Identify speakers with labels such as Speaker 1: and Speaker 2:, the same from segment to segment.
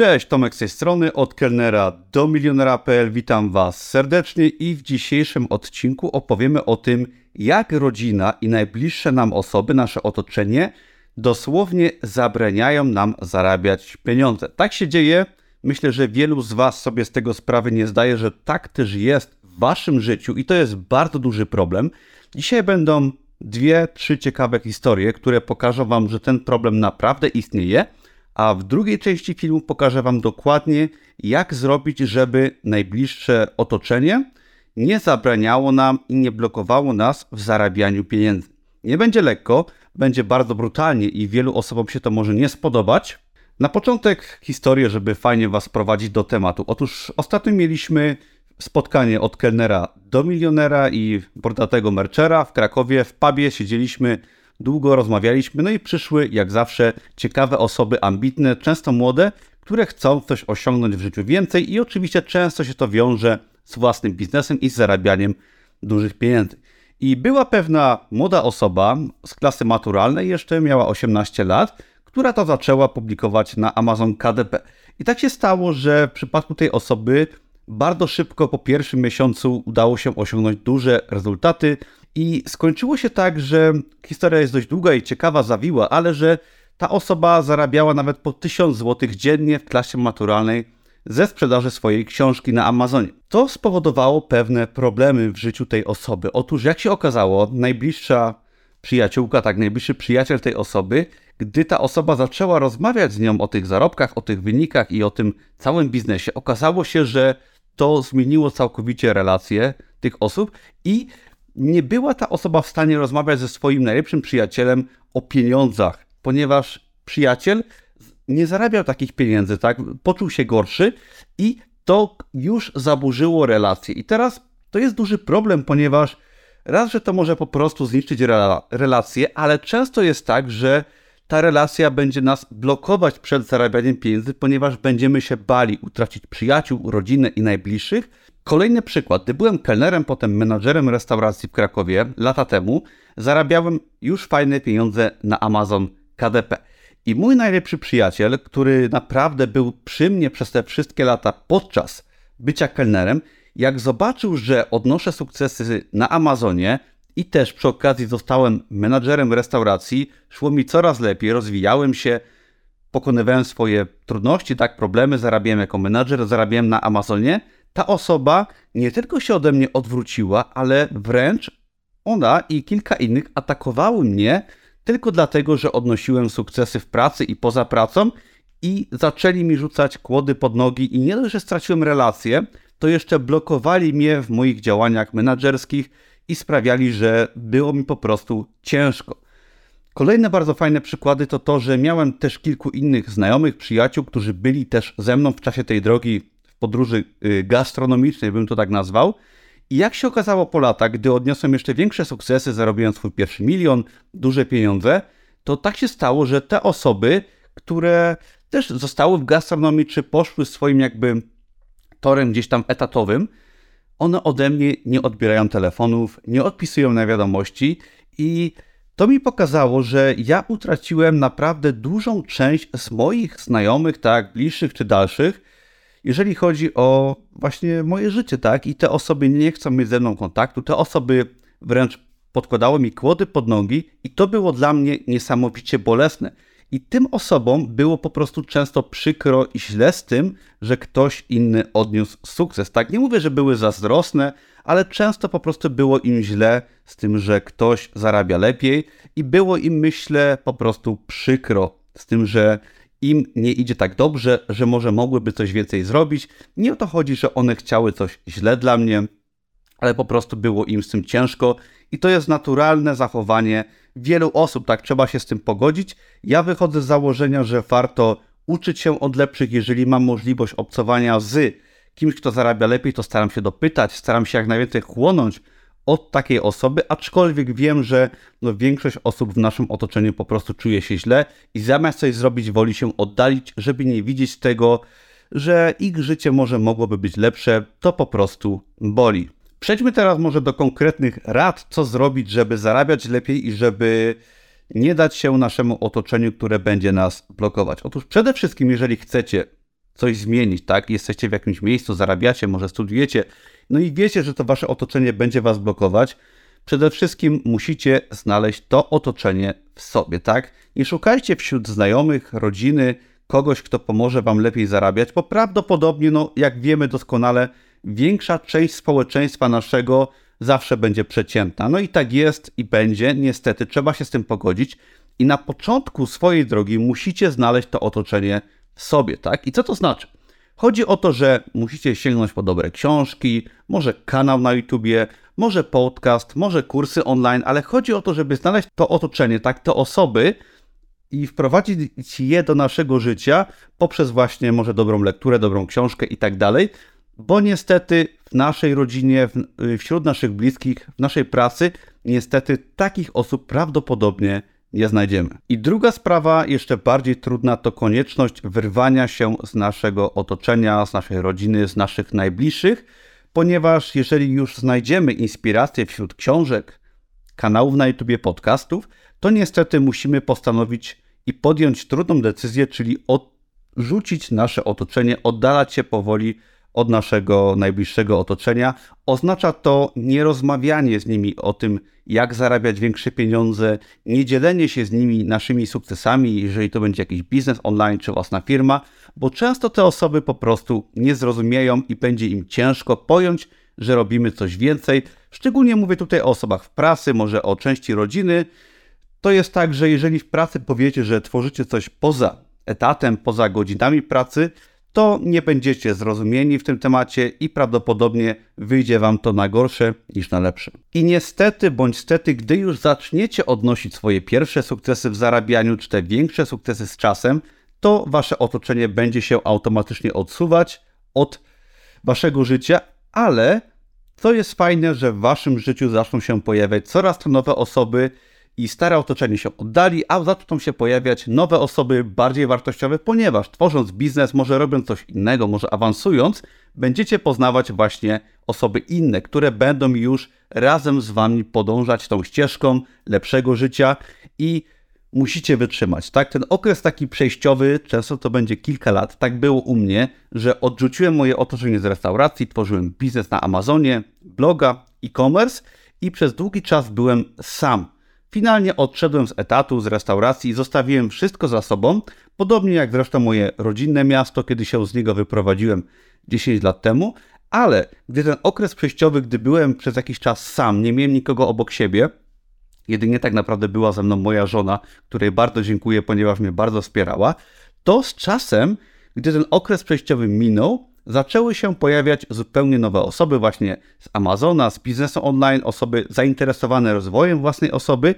Speaker 1: Cześć, Tomek z tej strony, od kelnera do milionera.pl. Witam Was serdecznie i w dzisiejszym odcinku opowiemy o tym, jak rodzina i najbliższe nam osoby, nasze otoczenie, dosłownie zabraniają nam zarabiać pieniądze. Tak się dzieje. Myślę, że wielu z Was sobie z tego sprawy nie zdaje, że tak też jest w Waszym życiu i to jest bardzo duży problem. Dzisiaj będą dwie, trzy ciekawe historie, które pokażą Wam, że ten problem naprawdę istnieje a w drugiej części filmu pokażę Wam dokładnie, jak zrobić, żeby najbliższe otoczenie nie zabraniało nam i nie blokowało nas w zarabianiu pieniędzy. Nie będzie lekko, będzie bardzo brutalnie i wielu osobom się to może nie spodobać. Na początek historię, żeby fajnie Was prowadzić do tematu. Otóż ostatnio mieliśmy spotkanie od kelnera do milionera i bordatego merchera w Krakowie. W pubie siedzieliśmy Długo rozmawialiśmy, no i przyszły, jak zawsze, ciekawe osoby, ambitne, często młode, które chcą coś osiągnąć w życiu więcej i oczywiście często się to wiąże z własnym biznesem i z zarabianiem dużych pieniędzy. I była pewna młoda osoba z klasy maturalnej, jeszcze miała 18 lat, która to zaczęła publikować na Amazon KDP. I tak się stało, że w przypadku tej osoby bardzo szybko po pierwszym miesiącu udało się osiągnąć duże rezultaty. I skończyło się tak, że historia jest dość długa i ciekawa, zawiła, ale że ta osoba zarabiała nawet po 1000 zł dziennie w klasie maturalnej ze sprzedaży swojej książki na Amazonie. To spowodowało pewne problemy w życiu tej osoby. Otóż, jak się okazało, najbliższa przyjaciółka, tak, najbliższy przyjaciel tej osoby, gdy ta osoba zaczęła rozmawiać z nią o tych zarobkach, o tych wynikach i o tym całym biznesie, okazało się, że to zmieniło całkowicie relacje tych osób i nie była ta osoba w stanie rozmawiać ze swoim najlepszym przyjacielem o pieniądzach, ponieważ przyjaciel nie zarabiał takich pieniędzy, tak? Poczuł się gorszy i to już zaburzyło relacje. I teraz to jest duży problem, ponieważ raz, że to może po prostu zniszczyć relacje, ale często jest tak, że ta relacja będzie nas blokować przed zarabianiem pieniędzy, ponieważ będziemy się bali utracić przyjaciół, rodzinę i najbliższych. Kolejny przykład. Gdy byłem kelnerem, potem menadżerem restauracji w Krakowie lata temu, zarabiałem już fajne pieniądze na Amazon KDP. I mój najlepszy przyjaciel, który naprawdę był przy mnie przez te wszystkie lata podczas bycia kelnerem, jak zobaczył, że odnoszę sukcesy na Amazonie, i też przy okazji zostałem menadżerem restauracji. Szło mi coraz lepiej, rozwijałem się, pokonywałem swoje trudności, tak, problemy, zarabiałem jako menadżer, zarabiałem na Amazonie. Ta osoba nie tylko się ode mnie odwróciła, ale wręcz ona i kilka innych atakowały mnie tylko dlatego, że odnosiłem sukcesy w pracy i poza pracą i zaczęli mi rzucać kłody pod nogi i nie dość, że straciłem relacje, to jeszcze blokowali mnie w moich działaniach menedżerskich, i sprawiali, że było mi po prostu ciężko. Kolejne bardzo fajne przykłady to to, że miałem też kilku innych znajomych, przyjaciół, którzy byli też ze mną w czasie tej drogi podróży y, gastronomicznej, bym to tak nazwał. I jak się okazało po latach, gdy odniosłem jeszcze większe sukcesy, zarobiłem swój pierwszy milion, duże pieniądze, to tak się stało, że te osoby, które też zostały w gastronomii, czy poszły swoim jakby torem gdzieś tam etatowym, one ode mnie nie odbierają telefonów, nie odpisują na wiadomości i to mi pokazało, że ja utraciłem naprawdę dużą część z moich znajomych, tak, bliższych czy dalszych, jeżeli chodzi o właśnie moje życie, tak, i te osoby nie chcą mieć ze mną kontaktu, te osoby wręcz podkładały mi kłody pod nogi i to było dla mnie niesamowicie bolesne. I tym osobom było po prostu często przykro i źle z tym, że ktoś inny odniósł sukces. Tak, nie mówię, że były zazdrosne, ale często po prostu było im źle z tym, że ktoś zarabia lepiej i było im, myślę, po prostu przykro z tym, że im nie idzie tak dobrze, że może mogłyby coś więcej zrobić. Nie o to chodzi, że one chciały coś źle dla mnie, ale po prostu było im z tym ciężko i to jest naturalne zachowanie wielu osób, tak trzeba się z tym pogodzić. Ja wychodzę z założenia, że warto uczyć się od lepszych, jeżeli mam możliwość obcowania z kimś, kto zarabia lepiej, to staram się dopytać, staram się jak najwięcej chłonąć od takiej osoby, aczkolwiek wiem, że no, większość osób w naszym otoczeniu po prostu czuje się źle i zamiast coś zrobić, woli się oddalić, żeby nie widzieć tego, że ich życie może mogłoby być lepsze, to po prostu boli. Przejdźmy teraz może do konkretnych rad, co zrobić, żeby zarabiać lepiej i żeby nie dać się naszemu otoczeniu, które będzie nas blokować. Otóż przede wszystkim, jeżeli chcecie coś zmienić, tak? Jesteście w jakimś miejscu, zarabiacie, może studiujecie, no i wiecie, że to wasze otoczenie będzie was blokować. Przede wszystkim musicie znaleźć to otoczenie w sobie, tak? Nie szukajcie wśród znajomych, rodziny, kogoś, kto pomoże wam lepiej zarabiać, bo prawdopodobnie, no jak wiemy doskonale, większa część społeczeństwa naszego zawsze będzie przeciętna. No i tak jest i będzie, niestety, trzeba się z tym pogodzić. I na początku swojej drogi musicie znaleźć to otoczenie w sobie, tak? I co to znaczy? Chodzi o to, że musicie sięgnąć po dobre książki, może kanał na YouTubie, może podcast, może kursy online, ale chodzi o to, żeby znaleźć to otoczenie, tak, te osoby i wprowadzić je do naszego życia poprzez właśnie może dobrą lekturę, dobrą książkę i tak dalej, bo niestety w naszej rodzinie, wśród naszych bliskich, w naszej pracy, niestety takich osób prawdopodobnie nie znajdziemy. I druga sprawa, jeszcze bardziej trudna, to konieczność wyrwania się z naszego otoczenia, z naszej rodziny, z naszych najbliższych, ponieważ jeżeli już znajdziemy inspirację wśród książek, kanałów na YouTube, podcastów, to niestety musimy postanowić i podjąć trudną decyzję, czyli odrzucić nasze otoczenie, oddalać się powoli od naszego najbliższego otoczenia. Oznacza to nierozmawianie z nimi o tym, jak zarabiać większe pieniądze, nie dzielenie się z nimi naszymi sukcesami, jeżeli to będzie jakiś biznes online czy własna firma, bo często te osoby po prostu nie zrozumieją i będzie im ciężko pojąć, że robimy coś więcej. Szczególnie mówię tutaj o osobach w pracy, może o części rodziny. To jest tak, że jeżeli w pracy powiecie, że tworzycie coś poza etatem, poza godzinami pracy, to nie będziecie zrozumieni w tym temacie i prawdopodobnie wyjdzie Wam to na gorsze niż na lepsze. I niestety, bądź stety, gdy już zaczniecie odnosić swoje pierwsze sukcesy w zarabianiu, czy te większe sukcesy z czasem, to Wasze otoczenie będzie się automatycznie odsuwać od Waszego życia, ale co jest fajne, że w Waszym życiu zaczną się pojawiać coraz to nowe osoby, i stare otoczenie się oddali, a zaczną się pojawiać nowe osoby bardziej wartościowe, ponieważ tworząc biznes, może robiąc coś innego, może awansując, będziecie poznawać właśnie osoby inne, które będą już razem z wami podążać tą ścieżką lepszego życia i musicie wytrzymać. Tak, ten okres taki przejściowy, często to będzie kilka lat. Tak było u mnie, że odrzuciłem moje otoczenie z restauracji, tworzyłem biznes na Amazonie, bloga, e-commerce i przez długi czas byłem sam Finalnie odszedłem z etatu, z restauracji i zostawiłem wszystko za sobą, podobnie jak zresztą moje rodzinne miasto, kiedy się z niego wyprowadziłem 10 lat temu, ale gdy ten okres przejściowy, gdy byłem przez jakiś czas sam, nie miałem nikogo obok siebie, jedynie tak naprawdę była ze mną moja żona, której bardzo dziękuję, ponieważ mnie bardzo wspierała, to z czasem, gdy ten okres przejściowy minął, zaczęły się pojawiać zupełnie nowe osoby, właśnie z Amazona, z biznesu online, osoby zainteresowane rozwojem własnej osoby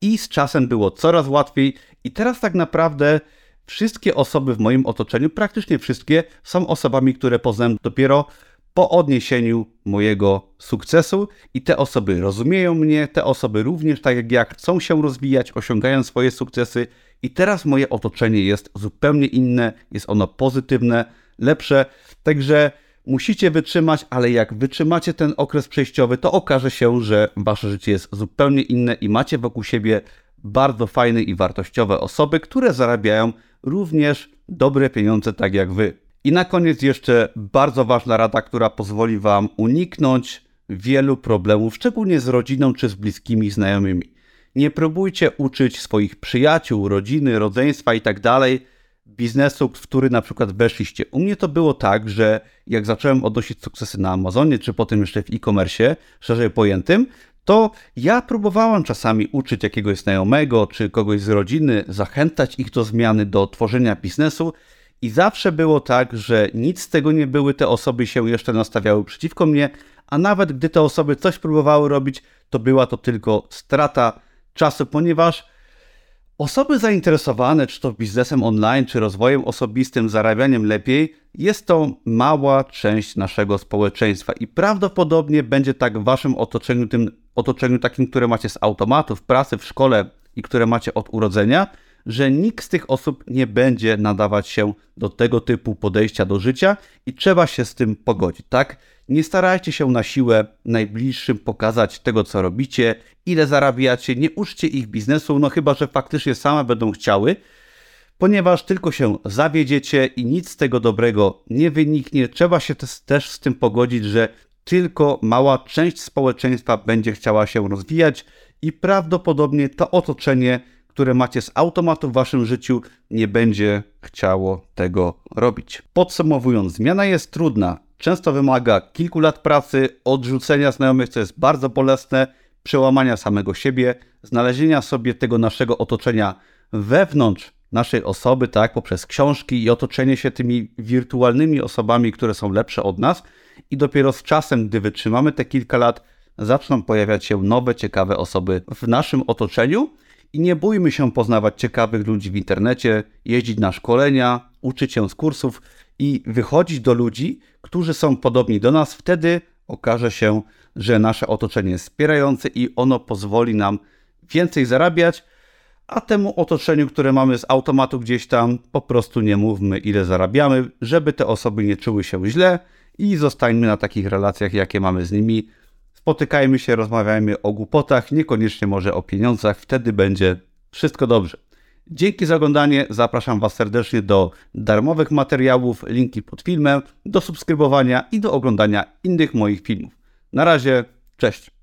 Speaker 1: i z czasem było coraz łatwiej. I teraz tak naprawdę wszystkie osoby w moim otoczeniu, praktycznie wszystkie, są osobami, które poznałem dopiero po odniesieniu mojego sukcesu i te osoby rozumieją mnie, te osoby również, tak jak ja, chcą się rozwijać, osiągają swoje sukcesy i teraz moje otoczenie jest zupełnie inne, jest ono pozytywne, lepsze. Także musicie wytrzymać, ale jak wytrzymacie ten okres przejściowy, to okaże się, że wasze życie jest zupełnie inne i macie wokół siebie bardzo fajne i wartościowe osoby, które zarabiają również dobre pieniądze, tak jak wy. I na koniec jeszcze bardzo ważna rada, która pozwoli wam uniknąć wielu problemów, szczególnie z rodziną czy z bliskimi znajomymi. Nie próbujcie uczyć swoich przyjaciół, rodziny, rodzeństwa itd. Biznesu, w który na przykład weszliście. U mnie to było tak, że jak zacząłem odnosić sukcesy na Amazonie, czy potem jeszcze w e-commerce, szerzej pojętym, to ja próbowałem czasami uczyć jakiegoś znajomego, czy kogoś z rodziny, zachęcać ich do zmiany, do tworzenia biznesu. I zawsze było tak, że nic z tego nie były, te osoby się jeszcze nastawiały przeciwko mnie, a nawet gdy te osoby coś próbowały robić, to była to tylko strata czasu, ponieważ Osoby zainteresowane czy to biznesem online, czy rozwojem osobistym, zarabianiem lepiej, jest to mała część naszego społeczeństwa i prawdopodobnie będzie tak w waszym otoczeniu, tym otoczeniu takim, które macie z automatu, w pracy, w szkole i które macie od urodzenia, że nikt z tych osób nie będzie nadawać się do tego typu podejścia do życia i trzeba się z tym pogodzić, tak? Nie starajcie się na siłę najbliższym pokazać tego, co robicie, ile zarabiacie, nie uczcie ich biznesu, no chyba, że faktycznie same będą chciały, ponieważ tylko się zawiedziecie i nic z tego dobrego nie wyniknie. Trzeba się też z tym pogodzić, że tylko mała część społeczeństwa będzie chciała się rozwijać i prawdopodobnie to otoczenie, które macie z automatu w waszym życiu, nie będzie chciało tego robić. Podsumowując, zmiana jest trudna, często wymaga kilku lat pracy, odrzucenia znajomych, co jest bardzo bolesne, przełamania samego siebie, znalezienia sobie tego naszego otoczenia wewnątrz naszej osoby, tak, poprzez książki i otoczenie się tymi wirtualnymi osobami, które są lepsze od nas, i dopiero z czasem, gdy wytrzymamy te kilka lat, zaczną pojawiać się nowe, ciekawe osoby w naszym otoczeniu. I nie bójmy się poznawać ciekawych ludzi w internecie, jeździć na szkolenia, uczyć się z kursów i wychodzić do ludzi, którzy są podobni do nas. Wtedy okaże się, że nasze otoczenie jest wspierające i ono pozwoli nam więcej zarabiać, a temu otoczeniu, które mamy z automatu gdzieś tam, po prostu nie mówmy, ile zarabiamy, żeby te osoby nie czuły się źle i zostańmy na takich relacjach, jakie mamy z nimi. Spotykajmy się, rozmawiajmy o głupotach, niekoniecznie może o pieniądzach, wtedy będzie wszystko dobrze. Dzięki za oglądanie, zapraszam Was serdecznie do darmowych materiałów, linki pod filmem, do subskrybowania i do oglądania innych moich filmów. Na razie, cześć!